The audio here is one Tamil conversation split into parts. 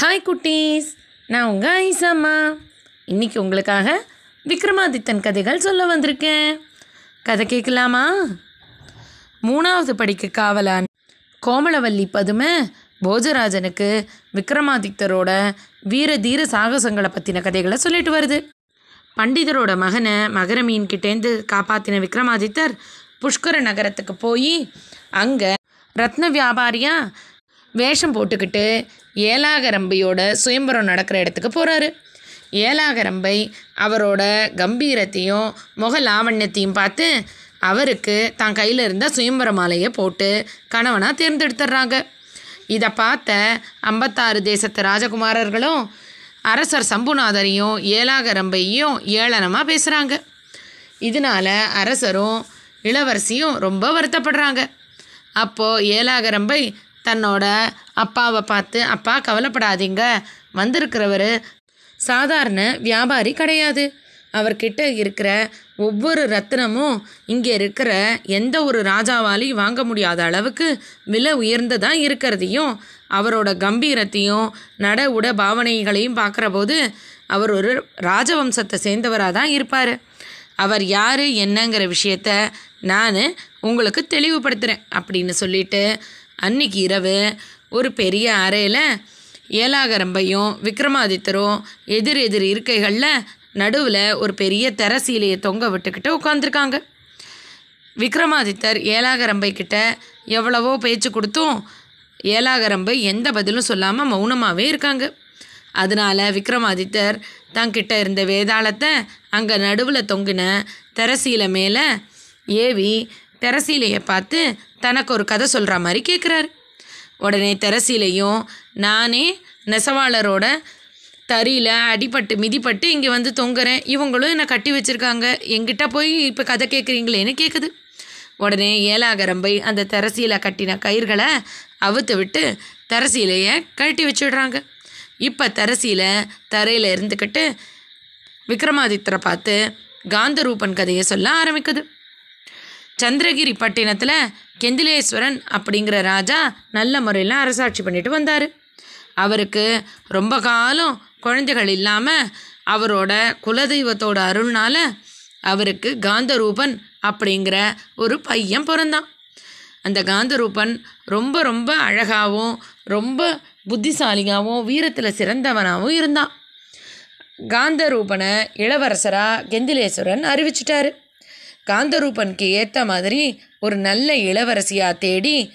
ஹாய் குட்டீஸ். நான் உங்கள் ஐசாம்மா. இன்றைக்கி உங்களுக்காக விக்ரமாதித்தன் கதைகள் சொல்ல வந்திருக்கேன். கதை கேட்கலாமா? மூணாவது படிக்க காவலான் கோமலவல்லி பதுமை போஜராஜனுக்கு விக்ரமாதித்தரோட வீர தீர சாகசங்களை பற்றின கதைகளை சொல்லிட்டு வருது. பண்டிதரோட மகனை மகரமீன் கிட்டேந்து காப்பாற்றின விக்ரமாதித்தர் புஷ்கர நகரத்துக்கு போய் அங்கே ரத்ன வியாபாரியா வேஷம் போட்டுக்கிட்டு ஏலாகரம்பையோட சுயம்பரம் நடக்கிற இடத்துக்கு போகிறாரு ஏலாகரம்பை அவரோட கம்பீரத்தையும் முக லாவண்யத்தையும் பார்த்து அவருக்கு தான் கையில் இருந்த சுயம்பர மாலையை போட்டு கணவனாக தேர்ந்தெடுத்துடுறாங்க இதை பார்த்த ஐம்பத்தாறு தேசத்து ராஜகுமாரர்களும் அரசர் சம்புநாதரையும் ஏலாகரம்பையும் ஏளனமாக பேசுகிறாங்க இதனால அரசரும் இளவரசியும் ரொம்ப வருத்தப்படுறாங்க. அப்போது ஏலாகரம்பை தன்னோட அப்பாவை பார்த்து அப்பா கவலைப்படாதீங்க. வந்திருக்கிறவர் சாதாரண வியாபாரி கிடையாது. அவர்கிட்ட இருக்கிற ஒவ்வொரு ரத்தினமும் இங்கே இருக்கிற எந்த ஒரு ராஜாவாலையும் வாங்க முடியாத அளவுக்கு விலை உயர்ந்ததாக இருக்கிறதையும் அவரோட கம்பீரத்தையும் நட உட பாவனைகளையும் பார்க்குற போது அவர் ஒரு ராஜவம்சத்தை சேர்ந்தவராக தான் இருப்பார். அவர் யார் என்னங்கிற விஷயத்த நான் உங்களுக்கு தெளிவுபடுத்துகிறேன் அப்படின்னு சொல்லிட்டு அன்னைக்கு இரவு ஒரு பெரிய அறையில் ஏலாகரம்பையும் விக்ரமாதித்தரும் எதிர் எதிர் இருக்கைகளில் நடுவில் ஒரு பெரிய தெரசீலையை தொங்க விட்டுக்கிட்டு உட்காந்துருக்காங்க விக்ரமாதித்தர் ஏலாகரம்பை கிட்ட எவ்வளவோ பேச்சு கொடுத்தும் ஏலாகரம்பை எந்த பதிலும் சொல்லாமல் மௌனமாகவே இருக்காங்க. அதனால விக்ரமாதித்தர் தங்கிட்ட இருந்த வேதாளத்தை அங்கே நடுவில் தொங்கின தெரசீல மேலே ஏவி தெரசீலையை பார்த்து தனக்கு ஒரு கதை சொல்கிற மாதிரி கேட்குறாரு உடனே தெரசீலையும் நானே நெசவாளரோட தறியில் அடிபட்டு மிதிப்பட்டு இங்கே வந்து தொங்குறேன். இவங்களும் என்னை கட்டி வச்சுருக்காங்க. எங்கிட்ட போய் இப்போ கதை கேட்குறீங்களேன்னு கேட்குது உடனே ஏலாகரம்பை அந்த தெரசீலை கட்டின கயிர்களை அவுத்து விட்டு தெரசீலையை கழட்டி வச்சுடுறாங்க. இப்போ தெரசீலை தரையில் இருந்துக்கிட்டு விக்ரமாதித்தரை பார்த்து காந்தரூபன் கதையை சொல்ல ஆரம்பிக்குது. சந்திரகிரி பட்டினத்தில் கெந்திலேஸ்வரன் அப்படிங்கிற ராஜா நல்ல முறையில் அரசாட்சி பண்ணிட்டு வந்தார். அவருக்கு ரொம்ப காலம் குழந்தைகள் இல்லாமல் அவரோட குலதெய்வத்தோட அருள்னால் அவருக்கு காந்தரூபன் அப்படிங்கிற ஒரு பையன் பிறந்தான். அந்த காந்தரூபன் ரொம்ப ரொம்ப அழகாகவும் ரொம்ப புத்திசாலியாகவும் வீரத்தில் சிறந்தவனாகவும் இருந்தான். காந்தரூபனை இளவரசராக கெந்திலேஸ்வரன் அறிவிச்சிட்டாரு. காந்தரூபனுக்கு ஏற்ற மாதிரி ஒரு நல்ல இளவரசியாக தேடி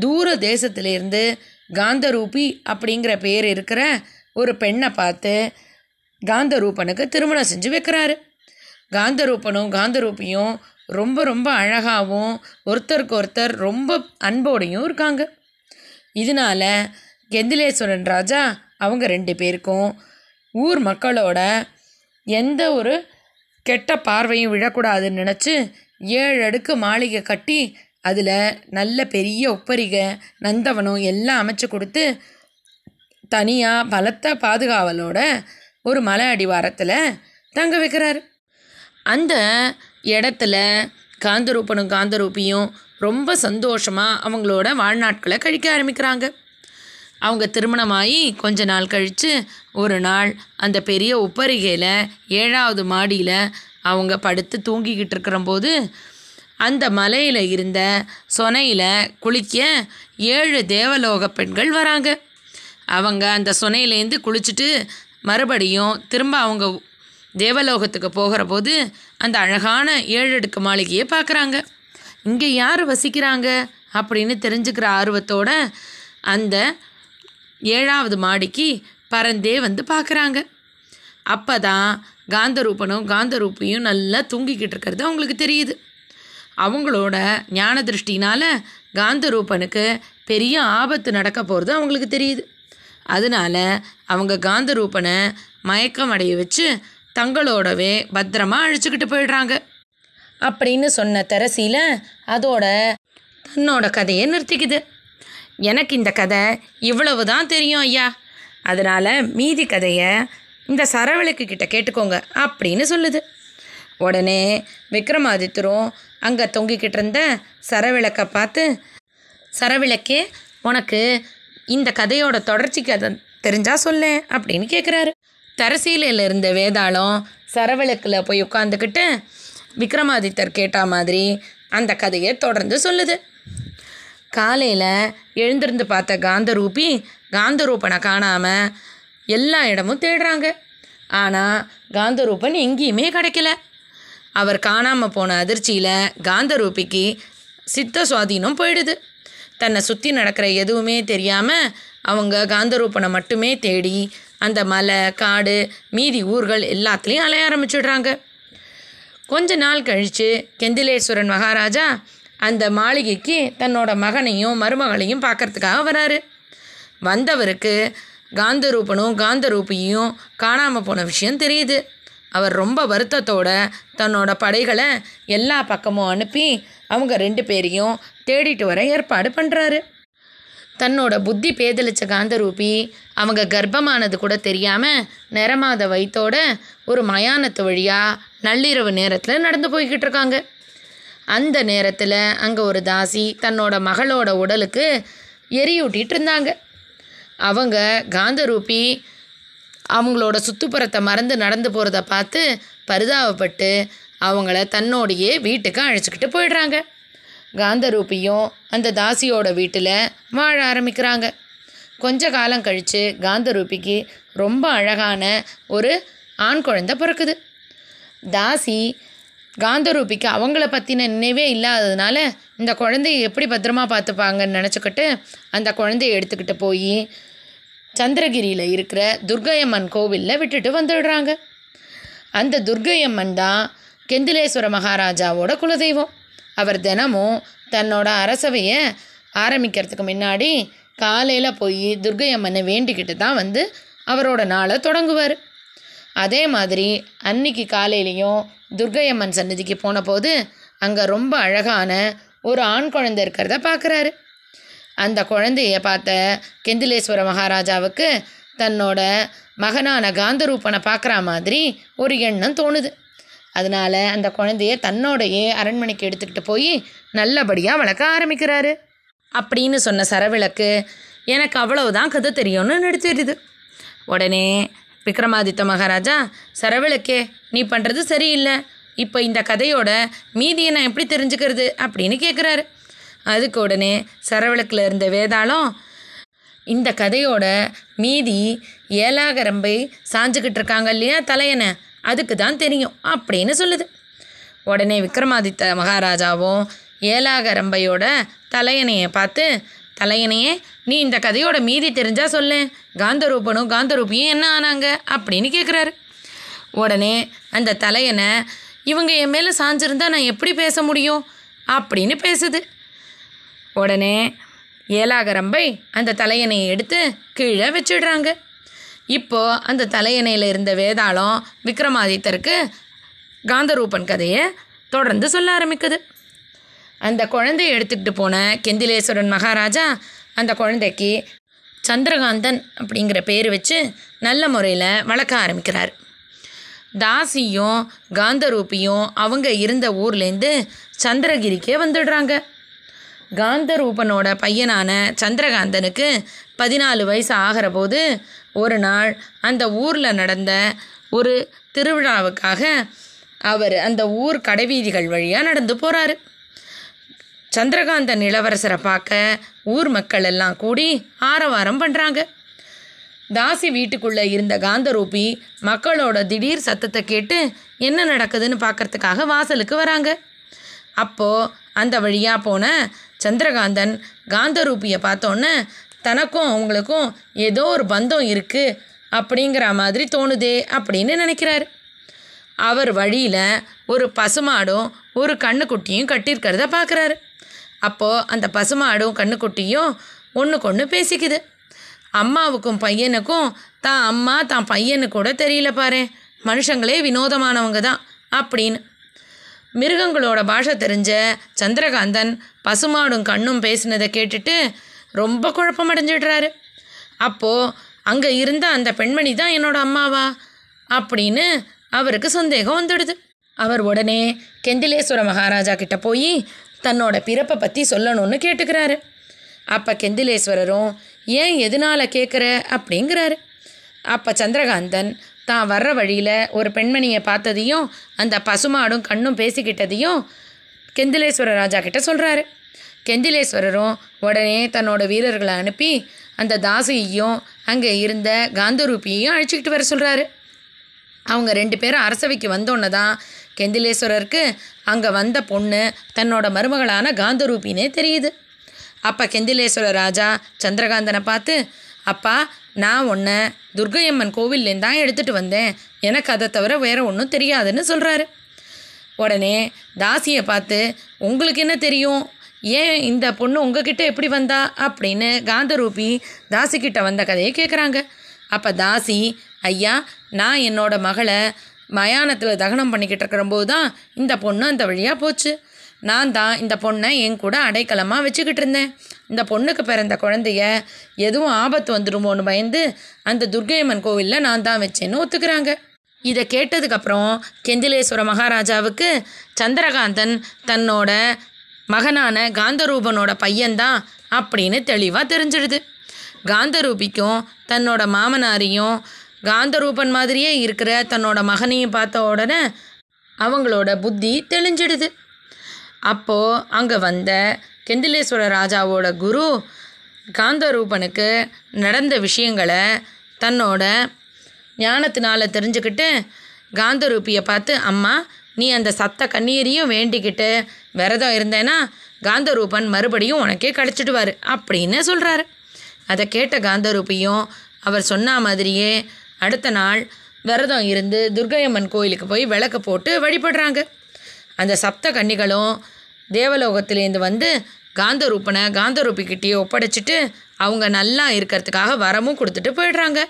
தூர தேசத்திலேருந்து காந்தரூபி அப்படிங்கிற பேர் இருக்கிற ஒரு பெண்ணை பார்த்து காந்தரூபனுக்கு திருமணம் செஞ்சு வைக்கிறாரு. காந்தரூபனும் காந்தரூபியும் ரொம்ப ரொம்ப அழகாகவும் ஒருத்தருக்கு ஒருத்தர் ரொம்ப அன்போடையும் இருக்காங்க. இதனால கெந்திலேஸ்வரன் ராஜா அவங்க ரெண்டு பேருக்கும் ஊர் மக்களோட எந்த ஒரு கெட்ட பார்வையும் விழக்கூடாதுன்னு நினச்சி ஏழு அடுக்கு மாளிகை கட்டி அதில் நல்ல பெரிய ஒப்பரிகை நந்தவனம் எல்லாம் அமைச்சு கொடுத்து தனியாக பலத்த பாதுகாவலோட ஒரு மலை அடிவாரத்தில் தங்க வைக்கிறார். அந்த இடத்துல காந்தரூபனும் காந்தரூபியும் ரொம்ப சந்தோஷமாக அவங்களோட வாழ்நாட்களை கழிக்க ஆரம்பிக்கிறாங்க. அவங்க திருமணமாகி கொஞ்ச நாள் கழித்து ஒரு நாள் அந்த பெரிய உப்பரிகையில் ஏழாவது மாடியில் அவங்க படுத்து தூங்கிக்கிட்டு இருக்கிறம்போது அந்த மலையில் இருந்த சொனையில் குளிக்க ஏழு தேவலோக பெண்கள் வராங்க. அவங்க அந்த சொனையிலேருந்து குளிச்சுட்டு மறுபடியும் திரும்ப அவங்க தேவலோகத்துக்கு போகிற போது அந்த அழகான ஏழு அடுக்கு மாளிகையை பார்க்குறாங்க. இங்கே யார் வசிக்கிறாங்க? அப்படின்னு தெரிஞ்சுக்கிற ஆர்வத்தோட அந்த ஏழாவது மாடிக்கு பறந்தே வந்து பார்க்குறாங்க. அப்போ தான் காந்தரூபனும் காந்தரூபியும் நல்லா தூங்கிக்கிட்டு இருக்கிறது அவங்களுக்கு தெரியுது. அவங்களோட ஞான திருஷ்டினால் காந்தரூபனுக்கு பெரிய ஆபத்து நடக்க போகிறது அவங்களுக்கு தெரியுது. அதனால அவங்க காந்தரூபனை மயக்கம் அடைய வச்சு தங்களோடவே பத்திரமா அழிச்சுக்கிட்டு போயிடுறாங்க. அப்படின்னு சொன்ன தெரசியில் அதோட தன்னோட கதையை நிறுத்திக்குது. எனக்கு இந்த கதை இவ்வளவு தான் தெரியும் ஐயா. அதனால் மீதி கதையை இந்த சரவிளக்கு கிட்ட கேட்டுக்கோங்க அப்படின்னு சொல்லுது. உடனே விக்ரமாதித்தரும் அங்கே தொங்கிக்கிட்டு இருந்த சரவிளக்கை பார்த்து சரவிளக்கே உனக்கு இந்த கதையோட தொடர்ச்சிக்கு அதை தெரிஞ்சால் சொல்ல அப்படின்னு கேட்குறாரு தரசீலையில் இருந்த வேதாளம் சரவிளக்கில் போய் உட்காந்துக்கிட்டு விக்ரமாதித்தர் கேட்ட மாதிரி அந்த கதையை தொடர்ந்து சொல்லுது. காலையில் எழுந்திருந்து பார்த்த காந்தரூபி காந்தரூபனை காணாமல் எல்லா இடமும் தேடுறாங்க. ஆனால் காந்தரூபன் எங்கேயுமே கிடைக்கல. அவர் காணாமல் போன அதிர்ச்சியில் காந்தரூபிக்கு சித்த சுவாதீனம் போயிடுது. தன்னை சுற்றி நடக்கிற எதுவுமே தெரியாமல் அவங்க காந்தரூபனை மட்டுமே தேடி அந்த மலை காடு மீதி ஊர்கள் எல்லாத்துலேயும் அலைய ஆரம்பிச்சிடுறாங்க. கொஞ்ச நாள் கழித்து கெந்திலேஸ்வரன் மகாராஜா அந்த மாளிகைக்கு தன்னோட மகனையும் மருமகளையும் பார்க்கறதுக்காக வராரு. வந்தவருக்கு காந்தரூபனும் காந்தரூபியும் காணாமல் போன விஷயம் தெரியுது. அவர் ரொம்ப வருத்தத்தோட தன்னோட படைகளை எல்லா பக்கமும் அனுப்பி அவங்க ரெண்டு பேரையும் தேடிட்டு வர ஏற்பாடு பண்ணுறாரு தன்னோட புத்தி பேதலிச்ச காந்தரூபி அவங்க கர்ப்பமானது கூட தெரியாமல் நிறமாத வயிற்றோட ஒரு மயானத்து வழியாக நள்ளிரவு நேரத்தில் நடந்து போய்கிட்டு இருக்காங்க. அந்த நேரத்தில் அங்கே ஒரு தாசி தன்னோட மகளோட உடலுக்கு எரியூட்டிகிட்டு இருந்தாங்க அவங்க காந்தரூபி அவங்களோட சுற்றுப்புறத்தை மறந்து நடந்து போகிறத பார்த்து பரிதாபப்பட்டு அவங்கள தன்னோடையே வீட்டுக்கு அழைச்சிக்கிட்டு போயிடுறாங்க. காந்தரூபியும் அந்த தாசியோட வீட்டில் வாழ ஆரம்பிக்கிறாங்க. கொஞ்ச காலம் கழித்து காந்தரூபிக்கு ரொம்ப அழகான ஒரு ஆண் குழந்தை பிறக்குது. தாசி காந்தரூபிக்கு அவங்கள பற்றின நினைவே இல்லாததுனால இந்த குழந்தைய எப்படி பத்திரமா பார்த்துப்பாங்கன்னு நினச்சிக்கிட்டு அந்த குழந்தைய எடுத்துக்கிட்டு போய் சந்திரகிரியில் இருக்கிற துர்கையம்மன் கோவிலில் விட்டுட்டு வந்துடுறாங்க. அந்த துர்கையம்மன் தான் கெந்திலேஸ்வர மகாராஜாவோட குலதெய்வம். அவர் தினமும் தன்னோட அரசவையை ஆரம்பிக்கிறதுக்கு முன்னாடி காலையில் போய் துர்கையம்மனை வேண்டிக்கிட்டு தான் வந்து அவரோட நாளை தொடங்குவார். அதே மாதிரி அன்னைக்கு காலையிலையும் துர்கையம்மன் சன்னதிக்கு போன போது அங்கே ரொம்ப அழகான ஒரு ஆண் குழந்தை இருக்கிறத பார்க்குறாரு அந்த குழந்தைய பார்த்த கெந்திலேஸ்வர மகாராஜாவுக்கு தன்னோட மகனான காந்தரூபனை பார்க்குற மாதிரி ஒரு எண்ணம் தோணுது. அதனால அந்த குழந்தைய தன்னோடையே அரண்மனைக்கு எடுத்துக்கிட்டு போய் நல்லபடியாக வளர்க்க ஆரம்பிக்கிறாரு. அப்படின்னு சொன்ன சரவிளக்கு எனக்கு அவ்வளவுதான் கதை தெரியும்னு நடிச்சிடுது உடனே விக்ரமாதித்த மகாராஜா சரவிளக்கே நீ பண்ணுறது சரியில்லை. இப்போ இந்த கதையோட மீதியை நான் எப்படி தெரிஞ்சுக்கிறது? அப்படின்னு கேட்குறாரு அதுக்கு உடனே சரவிளக்கில் இருந்த வேதாளம் இந்த கதையோட மீதி ஏலாகரம்பை சாஞ்சுக்கிட்டு இருக்காங்க இல்லையா தலையனை அதுக்கு தான் தெரியும் அப்படின்னு சொல்லுது. உடனே விக்ரமாதித்த மகாராஜாவும் ஏலாகரம்பையோட தலையணையை பார்த்து கலையனையே நீ இந்த கதையோட மீதி தெரிஞ்சா சொல்லு. காந்தரூபனும் காந்தரூபியும் என்ன ஆனாங்க? அப்படின்னு கேட்குறாரு உடனே அந்த தலையனை இவங்க என் மேலே சாஞ்சிருந்தா நான் எப்படி பேச முடியும்? அப்படின்னு பேசுது. உடனே ஏலாகரம்பை அந்த தலையணையை எடுத்து கீழே வச்சிடுறாங்க. இப்போது அந்த தலையணையில் இருந்த வேதாளம் விக்ரமாதித்தருக்கு காந்தரூபன் கதையை தொடர்ந்து சொல்ல ஆரம்பிக்குது. அந்த குழந்தையை எடுத்துக்கிட்டு போன கெந்திலேஸ்வரன் மகாராஜா அந்த குழந்தைக்கு சந்திரகாந்தன் அப்படிங்கிற பேர் வச்சு நல்ல முறையில் வளர்க்க ஆரம்பிக்கிறார். தாசியும் காந்தரூபியும் அவங்க இருந்த ஊர்லேருந்து சந்திரகிரிக்கே வந்துடுறாங்க. காந்தரூபனோட பையனான சந்திரகாந்தனுக்கு பதினாலு வயசு ஆகிற போது ஒரு நாள் அந்த ஊரில் நடந்த ஒரு திருவிழாவுக்காக அவர் அந்த ஊர் கடைவீதிகள் வழியாக நடந்து போகிறாரு சந்திரகாந்தன் இளவரசரை பார்க்க ஊர் மக்கள் எல்லாம் கூடி ஆரவாரம் பண்ணுறாங்க தாசி வீட்டுக்குள்ளே இருந்த காந்தரூபி மக்களோட திடீர் சத்தத்தை கேட்டு என்ன நடக்குதுன்னு பார்க்கறதுக்காக வாசலுக்கு வராங்க. அப்போது அந்த வழியாக போன சந்திரகாந்தன் காந்தரூபியை பார்த்தோன்னே தனக்கும் அவங்களுக்கும் ஏதோ ஒரு பந்தம் இருக்குது அப்படிங்கிற மாதிரி தோணுதே அப்படின்னு நினைக்கிறாரு. அவர் வழியில் ஒரு பசுமாடும் ஒரு கண்ணுக்குட்டியும் கட்டியிருக்கிறத பார்க்குறாரு. அப்போது அந்த பசுமாடும் கண்ணுக்குட்டியும் ஒன்றுக்கு ஒன்று பேசிக்குது. அம்மாவுக்கும் பையனுக்கும் தான் அம்மா தான் பையனு கூட தெரியல பாரு. மனுஷங்களே வினோதமானவங்க தான் அப்படின்னு. மிருகங்களோட பாஷை தெரிஞ்ச சந்திரகாந்தன் பசுமாடும் கண்ணும் பேசினதை கேட்டுட்டு ரொம்ப குழப்பம் அடைஞ்சிடுறாரு அப்போது அங்கே இருந்த அந்த பெண்மணி தான் என்னோட அம்மாவா? அப்படின்னு அவருக்கு சந்தேகம் வந்துடுது. அவர் உடனே கெந்திலேஸ்வர மகாராஜா கிட்ட போய் தன்னோட பிறப்பை பற்றி சொல்லணும்னு கேட்டுக்கிறாரு. அப்போ கெந்திலேஸ்வரரும் ஏன் எதனால் கேட்குற அப்படிங்கிறாரு. அப்போ சந்திரகாந்தன் தான் வர்ற வழியில் ஒரு பெண்மணியை பார்த்ததையும் அந்த பசுமாடும் கண்ணும் பேசிக்கிட்டதையும் கெந்திலேஸ்வர ராஜா கிட்ட சொல்கிறாரு கெந்திலேஸ்வரரும் உடனே தன்னோட வீரர்களை அனுப்பி அந்த தாசியையும் அங்கே இருந்த காந்தரூபியையும் அழைச்சிக்கிட்டு வர சொல்கிறாரு அவங்க ரெண்டு பேரும் அரசவைக்கு வந்தோன்னே தான் கெந்திலேஸ்வரருக்கு அங்கே வந்த பொண்ணு தன்னோட மருமகளான காந்தரூபினே தெரியுது. அப்போ கெந்திலேஸ்வர ராஜா சந்திரகாந்தனை பார்த்து அப்பா நான் உன்னை துர்கையம்மன் கோவில்லேருந்து தான் எடுத்துகிட்டு வந்தேன். எனக்கு அதை தவிர வேறு ஒன்றும் தெரியாதுன்னு சொல்கிறாரு உடனே தாசியை பார்த்து உங்களுக்கு என்ன தெரியும்? ஏன் இந்த பொண்ணு உங்ககிட்ட எப்படி வந்தா? அப்படின்னு காந்தரூபி தாசிக்கிட்ட வந்த கதையை கேட்குறாங்க அப்போ தாசி ஐயா நான் என்னோட மகளை மயானத்தில் தகனம் பண்ணிக்கிட்டு இருக்கிறம்போது தான் இந்த பொண்ணு அந்த வழியாக போச்சு. நான் தான் இந்த பொண்ணை என் கூட அடைக்கலமாக வச்சுக்கிட்டு இருந்தேன். இந்த பொண்ணுக்கு பிறந்த குழந்தைய எதுவும் ஆபத்து வந்துடுமோன்னு பயந்து அந்த துர்கையம்மன் கோவிலில் நான் தான் வச்சேன்னு ஒத்துக்கிறாங்க. இதை கேட்டதுக்கப்புறம் கெந்திலேஸ்வர மகாராஜாவுக்கு சந்திரகாந்தன் தன்னோட மகனான காந்தரூபனோட பையன்தான் அப்படின்னு தெளிவாக தெரிஞ்சிடுது. காந்தரூபிக்கும் தன்னோட மாமனாரையும் காந்தரூபன் மாதிரியே இருக்கிற தன்னோட மகனையும் பார்த்த உடனே அவங்களோட புத்தி தெளிஞ்சிடுது. அப்போது அங்கே வந்த கெந்திலேஸ்வர ராஜாவோட குரு காந்தரூபனுக்கு நடந்த விஷயங்களை தன்னோட ஞானத்தினால் தெரிஞ்சுக்கிட்டு காந்தரூபியை பார்த்து அம்மா நீ அந்த சத்த கண்ணீரையும் வேண்டிக்கிட்டு விரதம் இருந்தேன்னா காந்தரூபன் மறுபடியும் உனக்கே கிடச்சிடுவார் அப்படின்னு சொல்கிறாரு அதை கேட்ட காந்தரூபியும் அவர் சொன்ன மாதிரியே அடுத்த நாள் விரதம் இருந்து துர்கையம்மன் கோயிலுக்கு போய் விளக்கு போட்டு வழிபடுறாங்க. அந்த சப்த கன்னிகளும் தேவலோகத்திலேருந்து வந்து காந்தரூப்பனை காந்தரூபிக்கிட்டேயே ஒப்படைச்சிட்டு அவங்க நல்லா இருக்கிறதுக்காக வரமும் கொடுத்துட்டு போயிடுறாங்க.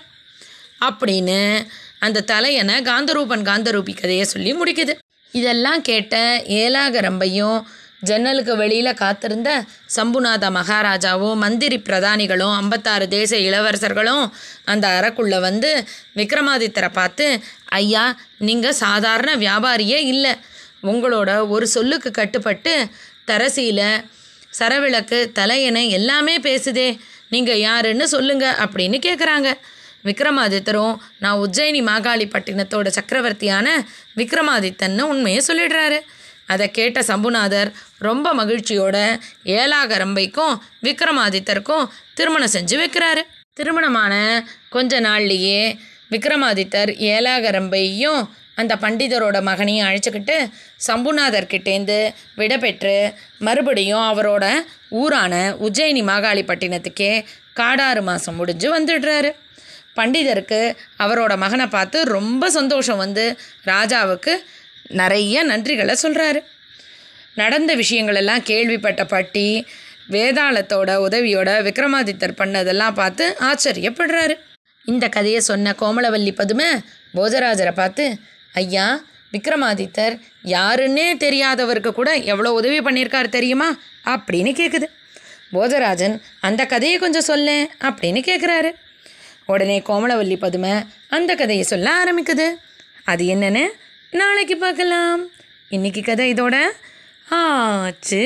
அப்படின்னு அந்த தலையனை காந்தரூபன் காந்தரூபி கதையை சொல்லி முடிக்குது. இதெல்லாம் கேட்ட ஏலாகரம்பையும் ஜன்னலுக்கு வெளியில் காத்திருந்த சம்புநாத மகாராஜாவும் மந்திரி பிரதானிகளும் ஐம்பத்தாறு தேச இளவரசர்களும் அந்த அறக்குள்ளே வந்து விக்ரமாதித்தரை பார்த்து ஐயா நீங்கள் சாதாரண வியாபாரியே இல்லை. உங்களோட ஒரு சொல்லுக்கு கட்டுப்பட்டு தரசியில் சரவிளக்கு தலையணை எல்லாமே பேசுதே. நீங்கள் யாருன்னு சொல்லுங்க அப்படின்னு கேட்குறாங்க விக்ரமாதித்தரும் நான் உஜ்ஜயினி மாகாளிப்பட்டினத்தோட சக்கரவர்த்தியான விக்ரமாதித்தன்னு உண்மையை சொல்லிடுறாரு. அதை கேட்ட சம்புநாதர் ரொம்ப மகிழ்ச்சியோட ஏலாகரம்பைக்கும் விக்ரமாதித்தருக்கும் திருமணம் செஞ்சு வைக்கிறாரு. திருமணமான கொஞ்ச நாள்லேயே விக்ரமாதித்தர் ஏலாகரம்பையும் அந்த பண்டிதரோட மகனையும் அழைச்சிக்கிட்டு சம்புநாதர்கிட்டேருந்து விடைபெற்று மறுபடியும் அவரோட ஊரான உஜ்ஜயினி மாகாளிப்பட்டினத்துக்கே காடாறு மாதம் முடிஞ்சு வந்துடுறாரு. பண்டிதருக்கு அவரோட மகனை பார்த்து ரொம்ப சந்தோஷம் வந்து ராஜாவுக்கு நிறைய நன்றிகளை சொல்கிறாரு நடந்த விஷயங்களெல்லாம் கேள்விப்பட்ட பட்டி வேதாளத்தோட உதவியோட விக்ரமாதித்தர் பண்ணதெல்லாம் பார்த்து ஆச்சரியப்படுறாரு. இந்த கதையை சொன்ன கோமலவல்லி பதுமை போஜராஜரை பார்த்து ஐயா விக்ரமாதித்தர் யாருன்னே தெரியாதவருக்கு கூட எவ்வளோ உதவி பண்ணியிருக்காரு தெரியுமா? அப்படின்னு கேட்குது போஜராஜன் அந்த கதையை கொஞ்சம் சொல்லேன் அப்படின்னு கேட்குறாரு உடனே கோமலவல்லி பதுமை அந்த கதையை சொல்ல ஆரம்பிக்குது. அது என்னன்னு நாளைக்கு பார்க்கலாம். இன்னைக்கு கதை இதோட ஆச்சு.